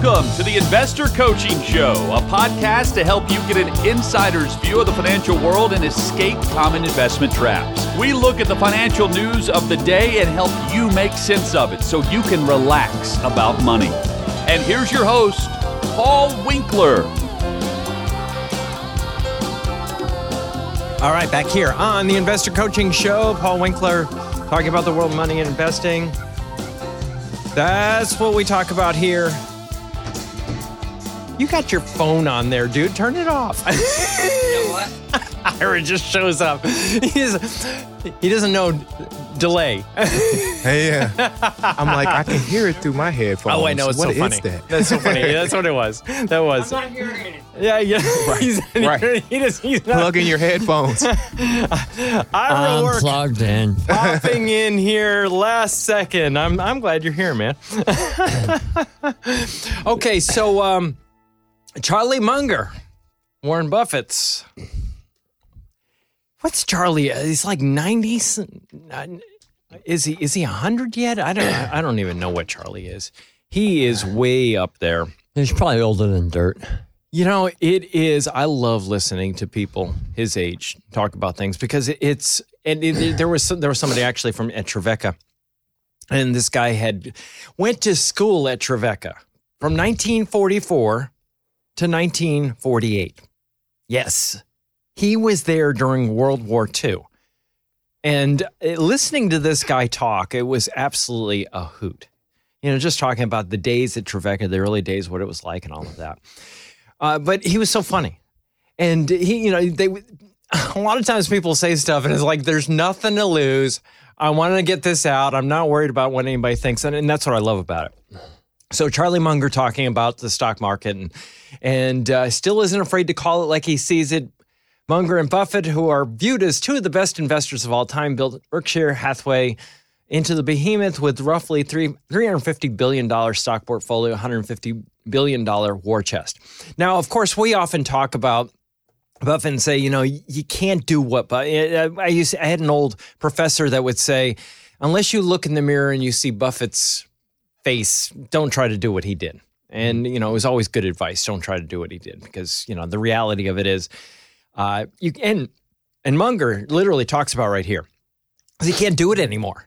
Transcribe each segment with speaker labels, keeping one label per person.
Speaker 1: Welcome to the Investor Coaching Show, a podcast to help you get an insider's view of the financial world and escape common investment traps. We look at the financial news of the day and help you make sense of it so you can relax about money. And here's your host, Paul Winkler.
Speaker 2: All right, back here on the Investor Coaching Show, Paul Winkler talking about the world of money and investing. That's what we talk about here. You got your phone on there, dude. Turn it off. you know what? Ira just shows up. He's, he doesn't know delay.
Speaker 3: hey, yeah. I'm like, I can hear it through my headphones.
Speaker 2: Oh, I know. It's
Speaker 3: what
Speaker 2: so funny.
Speaker 3: that?
Speaker 2: That's so funny. That's what it was. That was.
Speaker 4: I'm not hearing anything.
Speaker 2: Yeah, yeah.
Speaker 3: Right,
Speaker 2: He's,
Speaker 3: right.
Speaker 2: He just, he's not,
Speaker 3: Plug in your headphones.
Speaker 2: Ira
Speaker 5: I'm
Speaker 2: work
Speaker 5: plugged in.
Speaker 2: popping in here last second. I'm I'm glad you're here, man. okay, so um, Charlie Munger, Warren Buffett's. What's Charlie? Uh, he's like ninety. Is he? Is he hundred yet? I don't. I don't even know what Charlie is. He is way up there.
Speaker 5: He's probably older than dirt.
Speaker 2: You know, it is. I love listening to people his age talk about things because it's. And it, there was some, there was somebody actually from at Trevecca, and this guy had went to school at Trevecca from 1944 to 1948. Yes, he was there during World War II, and uh, listening to this guy talk, it was absolutely a hoot. You know, just talking about the days at Trevecca, the early days, what it was like, and all of that. Uh, but he was so funny, and he, you know, they. A lot of times people say stuff, and it's like, "There's nothing to lose. I want to get this out. I'm not worried about what anybody thinks," and, and that's what I love about it. So Charlie Munger talking about the stock market, and and uh, still isn't afraid to call it like he sees it. Munger and Buffett, who are viewed as two of the best investors of all time, built Berkshire Hathaway into the behemoth with roughly three, $350 billion stock portfolio, $150 billion war chest. Now, of course, we often talk about Buffett and say, you know, you can't do what, but I used I had an old professor that would say, unless you look in the mirror and you see Buffett's face, don't try to do what he did. And, you know, it was always good advice. Don't try to do what he did because, you know, the reality of it is, uh, you and and Munger literally talks about right here, he can't do it anymore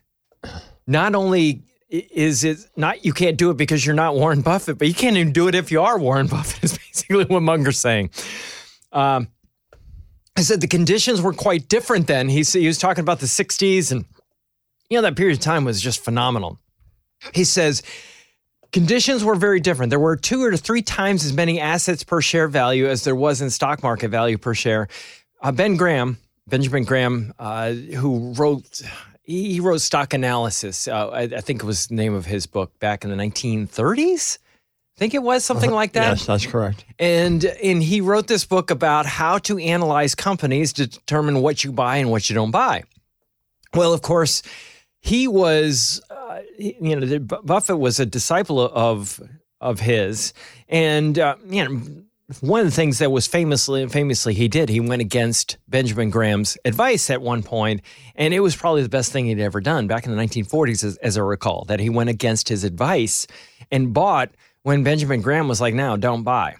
Speaker 2: not only is it not you can't do it because you're not Warren Buffett, but you can't even do it if you are Warren Buffett. Is basically what Munger's saying. Um, I said the conditions were quite different then. He he was talking about the '60s, and you know that period of time was just phenomenal. He says conditions were very different. There were two or three times as many assets per share value as there was in stock market value per share. Uh, ben Graham, Benjamin Graham, uh, who wrote he wrote Stock Analysis. Uh, I, I think it was the name of his book back in the 1930s. I think it was something like that.
Speaker 5: Yes, that's correct.
Speaker 2: And and he wrote this book about how to analyze companies to determine what you buy and what you don't buy. Well, of course, he was, uh, you know, Buffett was a disciple of of his, and uh, you know, one of the things that was famously famously he did, he went against Benjamin Graham's advice at one point, and it was probably the best thing he'd ever done back in the 1940s, as, as I recall, that he went against his advice and bought when Benjamin Graham was like, "No, don't buy."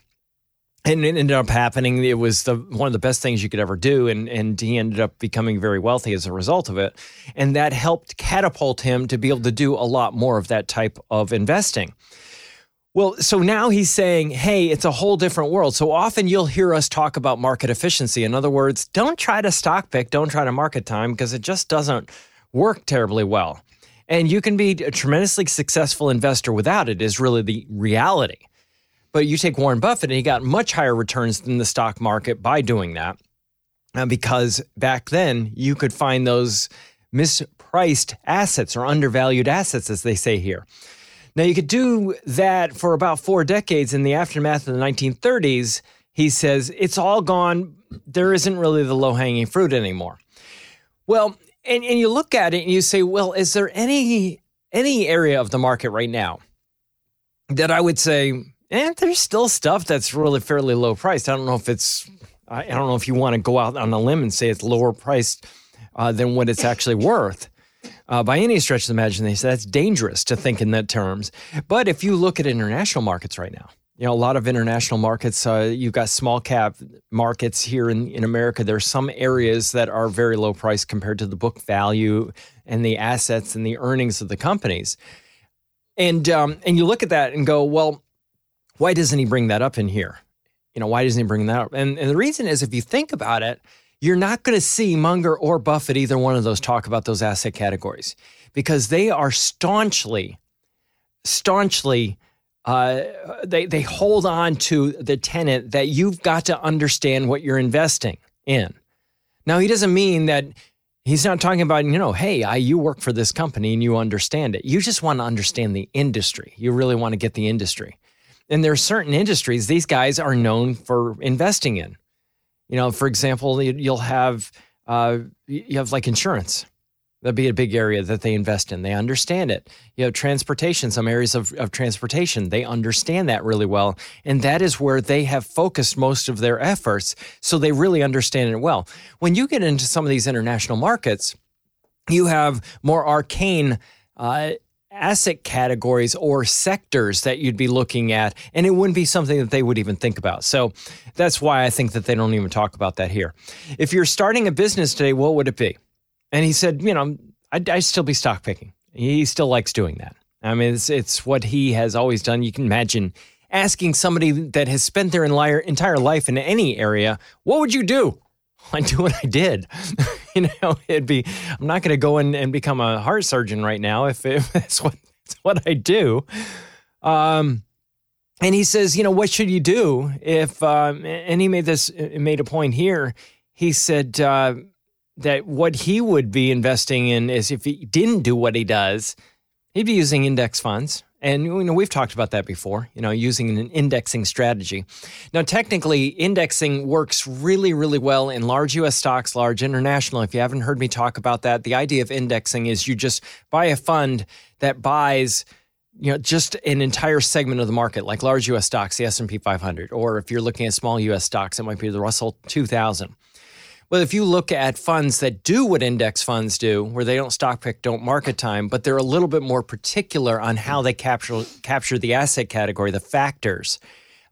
Speaker 2: And it ended up happening. It was the one of the best things you could ever do, and and he ended up becoming very wealthy as a result of it, and that helped catapult him to be able to do a lot more of that type of investing. Well, so now he's saying, hey, it's a whole different world. So often you'll hear us talk about market efficiency. In other words, don't try to stock pick, don't try to market time because it just doesn't work terribly well. And you can be a tremendously successful investor without it, is really the reality. But you take Warren Buffett, and he got much higher returns than the stock market by doing that. Uh, because back then, you could find those mispriced assets or undervalued assets, as they say here. Now, you could do that for about four decades in the aftermath of the 1930s. He says it's all gone. There isn't really the low hanging fruit anymore. Well, and, and you look at it and you say, well, is there any any area of the market right now that I would say, eh, there's still stuff that's really fairly low priced. I don't know if it's, I I don't know if you want to go out on a limb and say it's lower priced uh, than what it's actually worth. uh, by any stretch of the imagination. That's dangerous to think in that terms. But if you look at international markets right now, you know, a lot of international markets, uh, you've got small cap markets here in, in America. There's some areas that are very low price compared to the book value and the assets and the earnings of the companies. And um, and you look at that and go, well, why doesn't he bring that up in here? You know, why doesn't he bring that up? And, and the reason is if you think about it, you're not going to see Munger or Buffett, either one of those, talk about those asset categories because they are staunchly, staunchly, uh, they, they hold on to the tenet that you've got to understand what you're investing in. Now, he doesn't mean that he's not talking about, you know, hey, I, you work for this company and you understand it. You just want to understand the industry. You really want to get the industry. And there are certain industries these guys are known for investing in. You know, for example, you'll have uh, you have like insurance. That'd be a big area that they invest in. They understand it. You know, transportation, some areas of, of transportation, they understand that really well. And that is where they have focused most of their efforts. So they really understand it well. When you get into some of these international markets, you have more arcane uh, asset categories or sectors that you'd be looking at, and it wouldn't be something that they would even think about. So that's why I think that they don't even talk about that here. If you're starting a business today, what would it be? And he said, you know, I'd, I'd still be stock picking. He still likes doing that. I mean, it's, it's what he has always done. You can imagine asking somebody that has spent their entire life in any area, what would you do? I do what I did. you know, it'd be, I'm not going to go in and become a heart surgeon right now if, if that's what, that's what I do. Um, and he says, you know, what should you do if, um, and he made this, made a point here. He said, uh, that what he would be investing in is if he didn't do what he does, he'd be using index funds. And you know, we've talked about that before, you know, using an indexing strategy. Now, technically, indexing works really, really well in large US stocks, large international. If you haven't heard me talk about that, the idea of indexing is you just buy a fund that buys you know just an entire segment of the market like large US stocks the S&P 500 or if you're looking at small US stocks it might be the Russell 2000 well, if you look at funds that do what index funds do, where they don't stock pick, don't market time, but they're a little bit more particular on how they capture capture the asset category, the factors.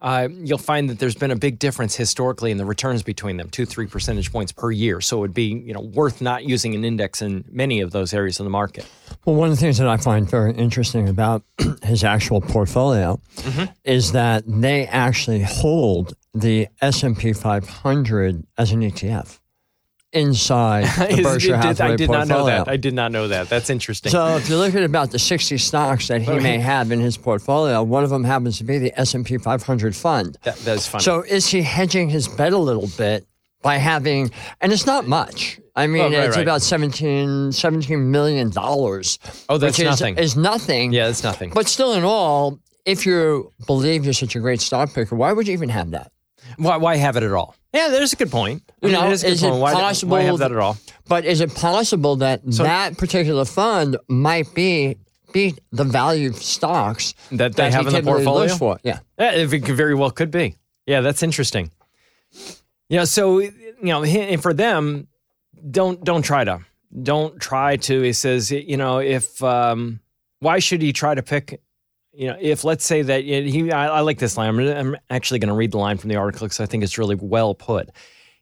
Speaker 2: Uh, you'll find that there's been a big difference historically in the returns between them, two, three percentage points per year. So it would be, you know, worth not using an index in many of those areas of the market.
Speaker 5: Well, one of the things that I find very interesting about his actual portfolio mm-hmm. is that they actually hold the S&P 500 as an ETF inside the Berkshire Hathaway
Speaker 2: I did
Speaker 5: portfolio.
Speaker 2: not know that. I did not know that. That's interesting.
Speaker 5: So if you look at about the 60 stocks that he may have in his portfolio, one of them happens to be the S&P 500 fund.
Speaker 2: That, that's funny.
Speaker 5: So is he hedging his bet a little bit by having, and it's not much. I oh, mean, oh, right, it's right. about 17, 17 million dollars.
Speaker 2: Oh, that's nothing.
Speaker 5: Is, is nothing.
Speaker 2: Yeah, it's nothing.
Speaker 5: But still, in all, if you believe you're such a great stock picker, why would you even have that?
Speaker 2: Why, why have it at all? Yeah, there's a good point.
Speaker 5: You know, is,
Speaker 2: is
Speaker 5: it
Speaker 2: point. Why,
Speaker 5: possible
Speaker 2: why have that at all?
Speaker 5: But is it possible that so, that particular fund might be be the value of stocks
Speaker 2: that they that have in the portfolio?
Speaker 5: For? Yeah,
Speaker 2: yeah, it very well could be. Yeah, that's interesting. Yeah, so you know, and for them, don't don't try to don't try to. He says, you know, if um, why should he try to pick you know, if let's say that he, I, I like this line. I'm, I'm actually going to read the line from the article because I think it's really well put.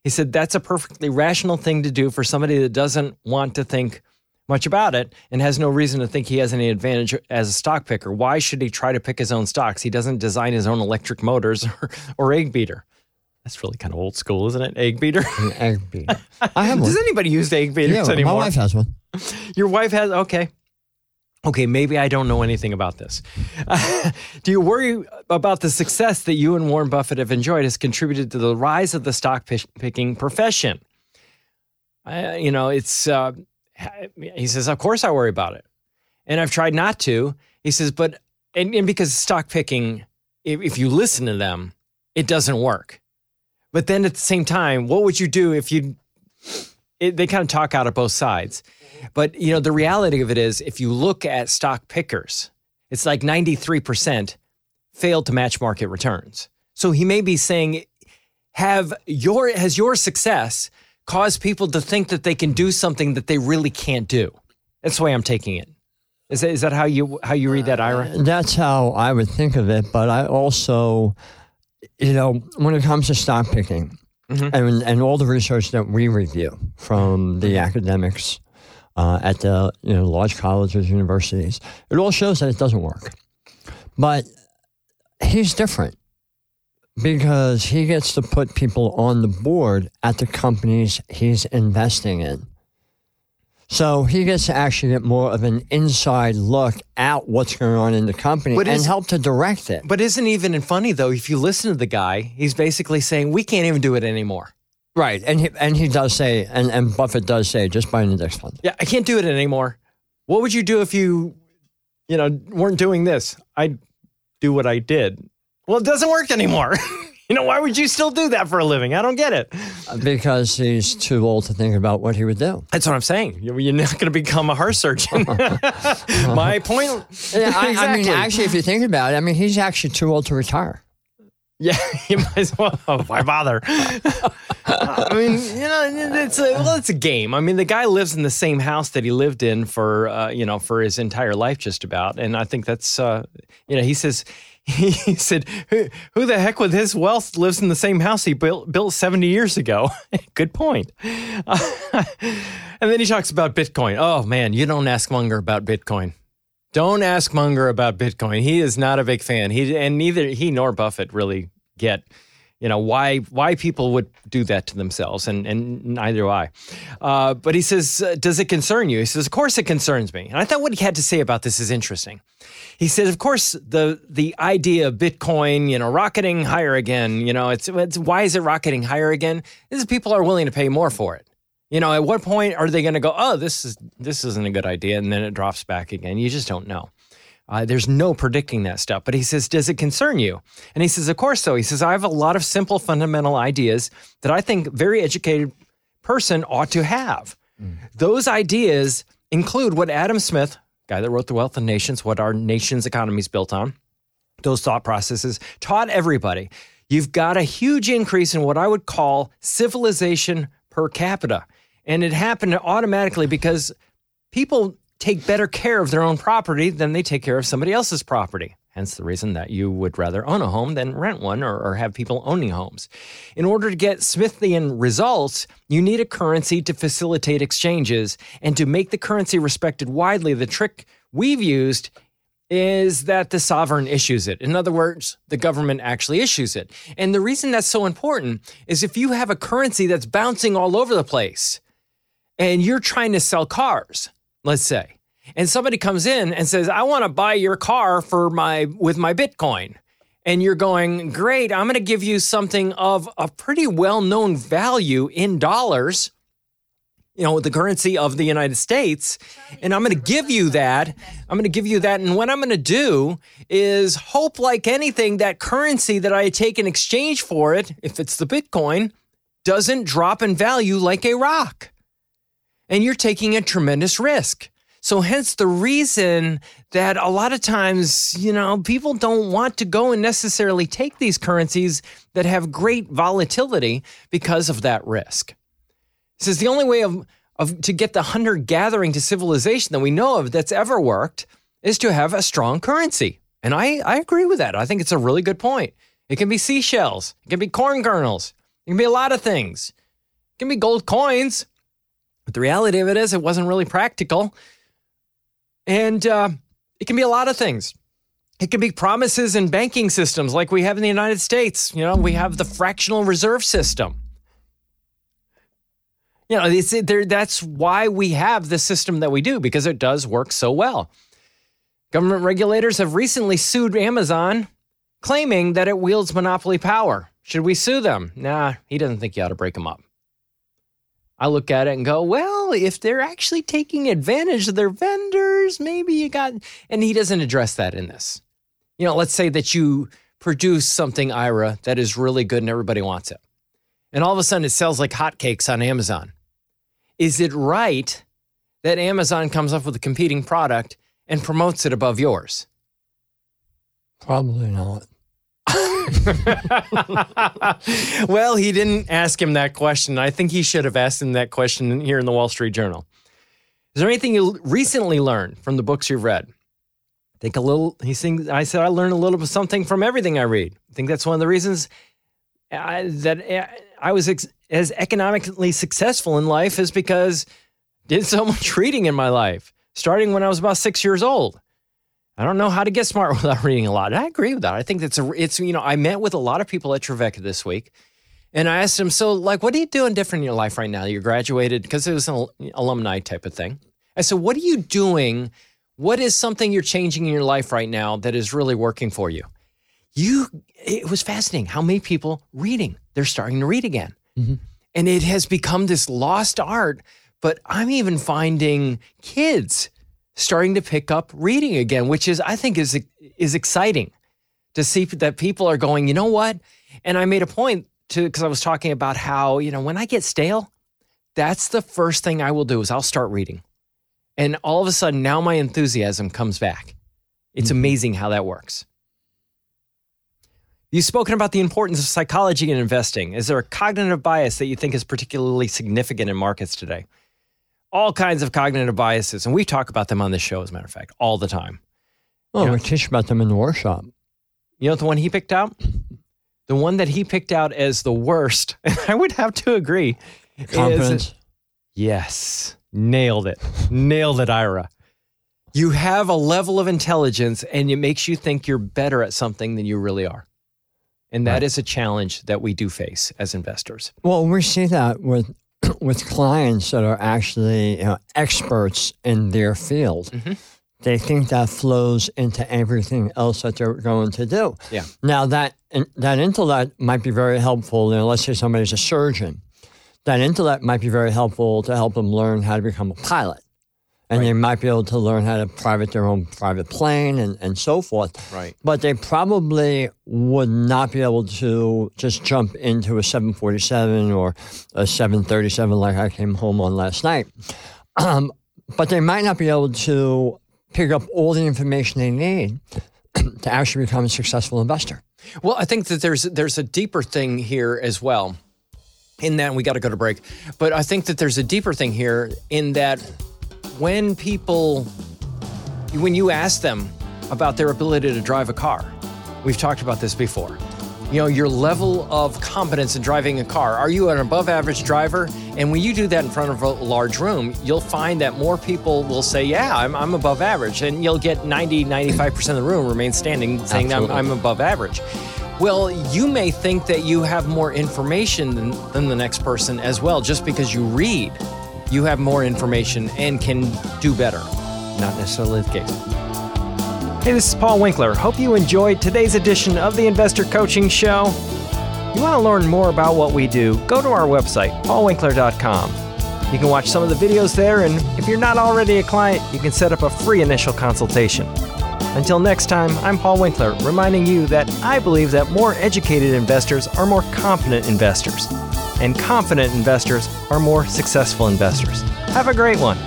Speaker 2: He said that's a perfectly rational thing to do for somebody that doesn't want to think much about it and has no reason to think he has any advantage as a stock picker. Why should he try to pick his own stocks? He doesn't design his own electric motors or, or egg beater. That's really kind of old school, isn't it? Egg beater.
Speaker 5: egg beater. I have one.
Speaker 2: Does anybody use egg beaters yeah, anymore?
Speaker 5: My wife has one.
Speaker 2: Your wife has okay okay, maybe I don't know anything about this. Do you worry about the success that you and Warren Buffett have enjoyed has contributed to the rise of the stock picking profession? You know, it's, uh, he says, of course I worry about it. And I've tried not to. He says, but, and, and because stock picking, if, if you listen to them, it doesn't work. But then at the same time, what would you do if you, it, they kind of talk out of both sides. But you know, the reality of it is, if you look at stock pickers, it's like 93% failed to match market returns. So he may be saying, have your has your success caused people to think that they can do something that they really can't do? That's the way I'm taking it. Is that, is that how you how you read that, Ira?
Speaker 5: Uh, that's how I would think of it. But I also, you know, when it comes to stock picking and, and all the research that we review from the academics uh, at the you know large colleges, universities, it all shows that it doesn't work. But he's different because he gets to put people on the board at the companies he's investing in. So he gets to actually get more of an inside look at what's going on in the company
Speaker 2: But
Speaker 5: and
Speaker 2: is-
Speaker 5: help to direct it.
Speaker 2: But isn't even funny though? If you listen to the guy, he's basically saying we can't even do it anymore.
Speaker 5: Right. And he, and he does say, and, and Buffett does say, just buy an index fund.
Speaker 2: Yeah, I can't do it anymore. What would you do if you, you know, weren't doing this? I'd do what I did. Well, it doesn't work anymore. you know, why would you still do that for a living? I don't get it.
Speaker 5: Because he's too old to think about what he would do.
Speaker 2: That's what I'm saying. You're not going to become a heart surgeon. My point.
Speaker 5: Yeah, I, I mean, actually, if you think about it, I mean, he's actually too old to retire.
Speaker 2: Yeah, you might as well. Oh, why bother? I mean, you know, it's a well, it's a game. I mean, the guy lives in the same house that he lived in for uh, you know for his entire life, just about. And I think that's uh, you know, he says he said, who, "Who the heck with his wealth lives in the same house he built built seventy years ago?" Good point. and then he talks about Bitcoin. Oh man, you don't ask Munger about Bitcoin. Don't ask Munger about Bitcoin. He is not a big fan. He and neither he nor Buffett really get, you know, why why people would do that to themselves, and and neither do I. Uh, but he says, uh, does it concern you? He says, of course it concerns me. And I thought what he had to say about this is interesting. He said, of course, the the idea of Bitcoin, you know, rocketing higher again. You know, it's, it's why is it rocketing higher again? Is people are willing to pay more for it. You know, at what point are they going to go, oh, this is this isn't a good idea, and then it drops back again? You just don't know. Uh, there's no predicting that stuff. But he says, does it concern you? And he says, of course so. He says, I have a lot of simple fundamental ideas that I think very educated person ought to have. Those ideas include what Adam Smith, guy that wrote The Wealth of Nations, what our nation's economy is built on, those thought processes taught everybody. You've got a huge increase in what I would call civilization per capita. And it happened automatically because people take better care of their own property than they take care of somebody else's property. Hence the reason that you would rather own a home than rent one or, or have people owning homes. In order to get Smithian results, you need a currency to facilitate exchanges and to make the currency respected widely. The trick we've used is that the sovereign issues it. In other words, the government actually issues it. And the reason that's so important is if you have a currency that's bouncing all over the place and you're trying to sell cars, let's say, and somebody comes in and says, "I want to buy your car for my with my Bitcoin." And you're going, "Great, I'm going to give you something of a pretty well-known value in dollars." you know, the currency of the United States. And I'm going to give you that. I'm going to give you that. And what I'm going to do is hope, like anything, that currency that I take in exchange for it, if it's the Bitcoin, doesn't drop in value like a rock. And you're taking a tremendous risk. So, hence the reason that a lot of times, you know, people don't want to go and necessarily take these currencies that have great volatility because of that risk. He says the only way of, of to get the hunter gathering to civilization that we know of that's ever worked is to have a strong currency. And I, I agree with that. I think it's a really good point. It can be seashells, it can be corn kernels, it can be a lot of things. It can be gold coins. But the reality of it is, it wasn't really practical. And uh, it can be a lot of things. It can be promises in banking systems like we have in the United States. You know, we have the fractional reserve system. You know, it's, there, that's why we have the system that we do because it does work so well. Government regulators have recently sued Amazon, claiming that it wields monopoly power. Should we sue them? Nah, he doesn't think you ought to break them up. I look at it and go, well, if they're actually taking advantage of their vendors, maybe you got. And he doesn't address that in this. You know, let's say that you produce something, Ira, that is really good and everybody wants it. And all of a sudden it sells like hotcakes on Amazon. Is it right that Amazon comes up with a competing product and promotes it above yours?
Speaker 5: Probably not.
Speaker 2: well, he didn't ask him that question. I think he should have asked him that question here in the Wall Street Journal. Is there anything you recently learned from the books you've read? think a little. He sings. I said I learned a little bit something from everything I read. I think that's one of the reasons I, that uh, I was ex- as economically successful in life is because I did so much reading in my life, starting when I was about six years old. I don't know how to get smart without reading a lot. And I agree with that. I think that's a. It's you know I met with a lot of people at Trevecca this week. And I asked them, so like, what are you doing different in your life right now? You're graduated because it was an alumni type of thing. I said, what are you doing what is something you're changing in your life right now that is really working for you? You, it was fascinating how many people reading, they're starting to read again. Mm-hmm. And it has become this lost art. But I'm even finding kids starting to pick up reading again, which is, I think, is, is exciting to see that people are going, you know what? And I made a point to, because I was talking about how, you know, when I get stale, that's the first thing I will do is I'll start reading. And all of a sudden, now my enthusiasm comes back. It's mm-hmm. amazing how that works. You've spoken about the importance of psychology in investing. Is there a cognitive bias that you think is particularly significant in markets today? All kinds of cognitive biases, and we talk about them on this show, as a matter of fact, all the time.
Speaker 5: Oh, you know, we teach about them in the workshop.
Speaker 2: You know the one he picked out? The one that he picked out as the worst, and I would have to agree.
Speaker 5: Confidence.
Speaker 2: Is, yes. Nailed it. Nailed it, Ira. You have a level of intelligence and it makes you think you're better at something than you really are. And that right. is a challenge that we do face as investors.
Speaker 5: Well, we see that with with clients that are actually you know, experts in their field. Mm-hmm. They think that flows into everything else that they're going to do.
Speaker 2: Yeah.
Speaker 5: Now that that intellect might be very helpful. You know, let's say somebody's a surgeon that intellect might be very helpful to help them learn how to become a pilot. And right. they might be able to learn how to private their own private plane and, and so forth.
Speaker 2: Right.
Speaker 5: But they probably would not be able to just jump into a 747 or a 737 like I came home on last night. Um, but they might not be able to pick up all the information they need to actually become a successful investor.
Speaker 2: Well, I think that there's there's a deeper thing here as well in that we got to go to break. But I think that there's a deeper thing here in that when people, when you ask them about their ability to drive a car, we've talked about this before. You know, your level of competence in driving a car. Are you an above average driver? And when you do that in front of a large room, you'll find that more people will say, Yeah, I'm, I'm above average. And you'll get 90, 95% of the room remain standing saying, I'm, I'm above average. Well, you may think that you have more information than, than the next person as well, just because you read. You have more information and can do better. Not necessarily the case. Hey, this is Paul Winkler. Hope you enjoyed today's edition of the Investor Coaching Show. You want to learn more about what we do? Go to our website, paulwinkler.com. You can watch some of the videos there, and if you're not already a client, you can set up a free initial consultation. Until next time, I'm Paul Winkler, reminding you that I believe that more educated investors are more confident investors, and confident investors are more successful investors. Have a great one.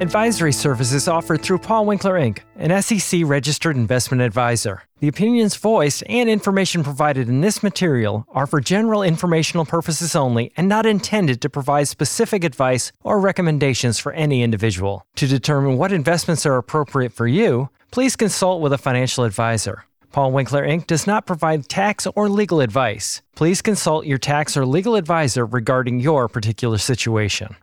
Speaker 2: Advisory services offered through Paul Winkler Inc., an SEC registered investment advisor. The opinions voiced and information provided in this material are for general informational purposes only and not intended to provide specific advice or recommendations for any individual. To determine what investments are appropriate for you, please consult with a financial advisor. Paul Winkler Inc. does not provide tax or legal advice. Please consult your tax or legal advisor regarding your particular situation.